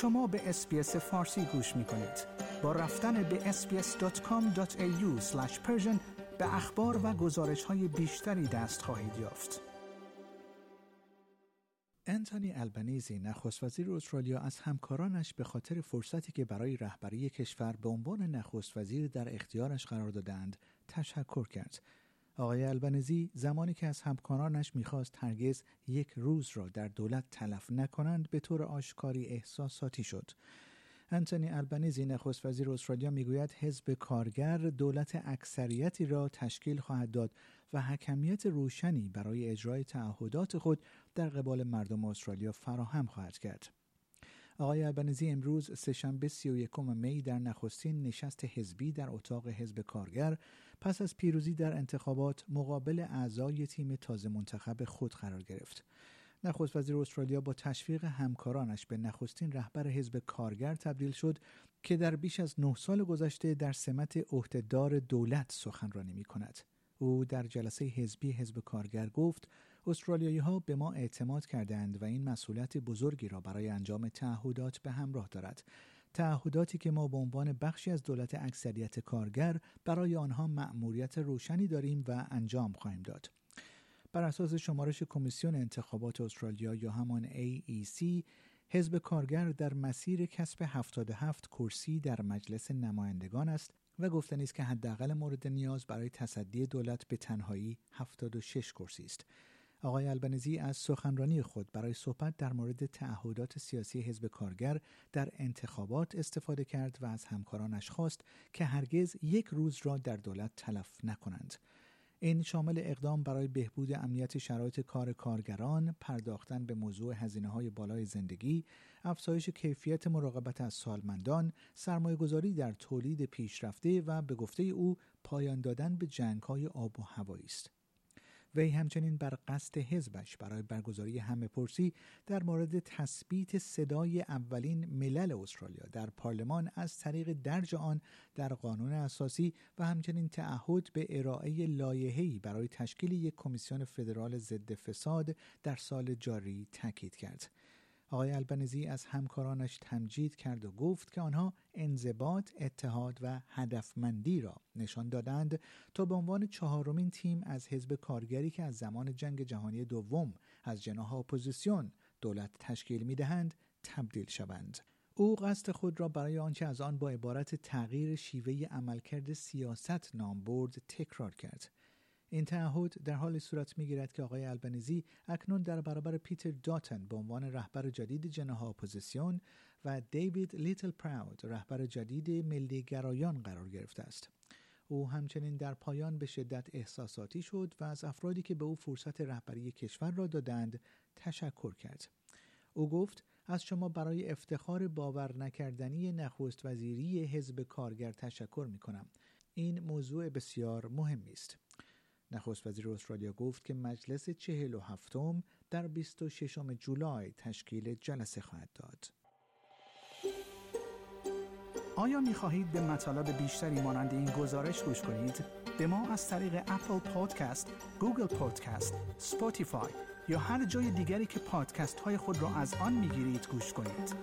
شما به اسپیس فارسی گوش می کنید. با رفتن به sbs.com.au به اخبار و گزارش های بیشتری دست خواهید یافت. انتونی البنیزی نخست وزیر استرالیا از همکارانش به خاطر فرصتی که برای رهبری کشور به عنوان نخست وزیر در اختیارش قرار دادند تشکر کرد. آقای البنزی زمانی که از همکارانش می‌خواست هرگز یک روز را در دولت تلف نکنند به طور آشکاری احساساتی شد. انتونی البنیزی نخست وزیر استرالیا می‌گوید حزب کارگر دولت اکثریتی را تشکیل خواهد داد و حکمیت روشنی برای اجرای تعهدات خود در قبال مردم استرالیا فراهم خواهد کرد. آقای البنزی امروز سهشنبه 31 می در نخستین نشست حزبی در اتاق حزب کارگر پس از پیروزی در انتخابات مقابل اعضای تیم تازه منتخب خود قرار گرفت. نخست وزیر استرالیا با تشویق همکارانش به نخستین رهبر حزب کارگر تبدیل شد که در بیش از نه سال گذشته در سمت عهدهدار دولت سخنرانی می کند. او در جلسه حزبی حزب کارگر گفت استرالیایی ها به ما اعتماد کردند و این مسئولیت بزرگی را برای انجام تعهدات به همراه دارد تعهداتی که ما به عنوان بخشی از دولت اکثریت کارگر برای آنها مأموریت روشنی داریم و انجام خواهیم داد بر اساس شمارش کمیسیون انتخابات استرالیا یا همان AEC حزب کارگر در مسیر کسب 77 کرسی در مجلس نمایندگان است و گفتنی است که حداقل مورد نیاز برای تصدی دولت به تنهایی 76 کرسی است. آقای البنزی از سخنرانی خود برای صحبت در مورد تعهدات سیاسی حزب کارگر در انتخابات استفاده کرد و از همکارانش خواست که هرگز یک روز را در دولت تلف نکنند. این شامل اقدام برای بهبود امنیت شرایط کار کارگران، پرداختن به موضوع هزینه های بالای زندگی، افزایش کیفیت مراقبت از سالمندان، سرمایه گذاری در تولید پیشرفته و به گفته او پایان دادن به جنگ های آب و هوایی است. وی همچنین بر قصد حزبش برای برگزاری همه پرسی در مورد تثبیت صدای اولین ملل استرالیا در پارلمان از طریق درج آن در قانون اساسی و همچنین تعهد به ارائه لایحه‌ای برای تشکیل یک کمیسیون فدرال ضد فساد در سال جاری تاکید کرد. آقای البنزی از همکارانش تمجید کرد و گفت که آنها انضباط، اتحاد و هدفمندی را نشان دادند تا به عنوان چهارمین تیم از حزب کارگری که از زمان جنگ جهانی دوم از جناح اپوزیسیون دولت تشکیل می دهند تبدیل شوند. او قصد خود را برای آنچه از آن با عبارت تغییر شیوه عملکرد سیاست نام برد تکرار کرد این تعهد در حالی صورت می‌گیرد که آقای البنیزی اکنون در برابر پیتر داتن به عنوان رهبر جدید جناح اپوزیسیون و دیوید لیتل پراود رهبر جدید ملی گرایان قرار گرفته است. او همچنین در پایان به شدت احساساتی شد و از افرادی که به او فرصت رهبری کشور را دادند تشکر کرد. او گفت از شما برای افتخار باور نکردنی نخست وزیری حزب کارگر تشکر می کنم. این موضوع بسیار مهمی است. نخست وزیر استرالیا گفت که مجلس چهل و هفتم در 26 جولای تشکیل جلسه خواهد داد. آیا می خواهید به مطالب بیشتری مانند این گزارش گوش کنید؟ به ما از طریق اپل پادکست، Google Podcast، Spotify یا هر جای دیگری که پادکست های خود را از آن می گیرید گوش کنید؟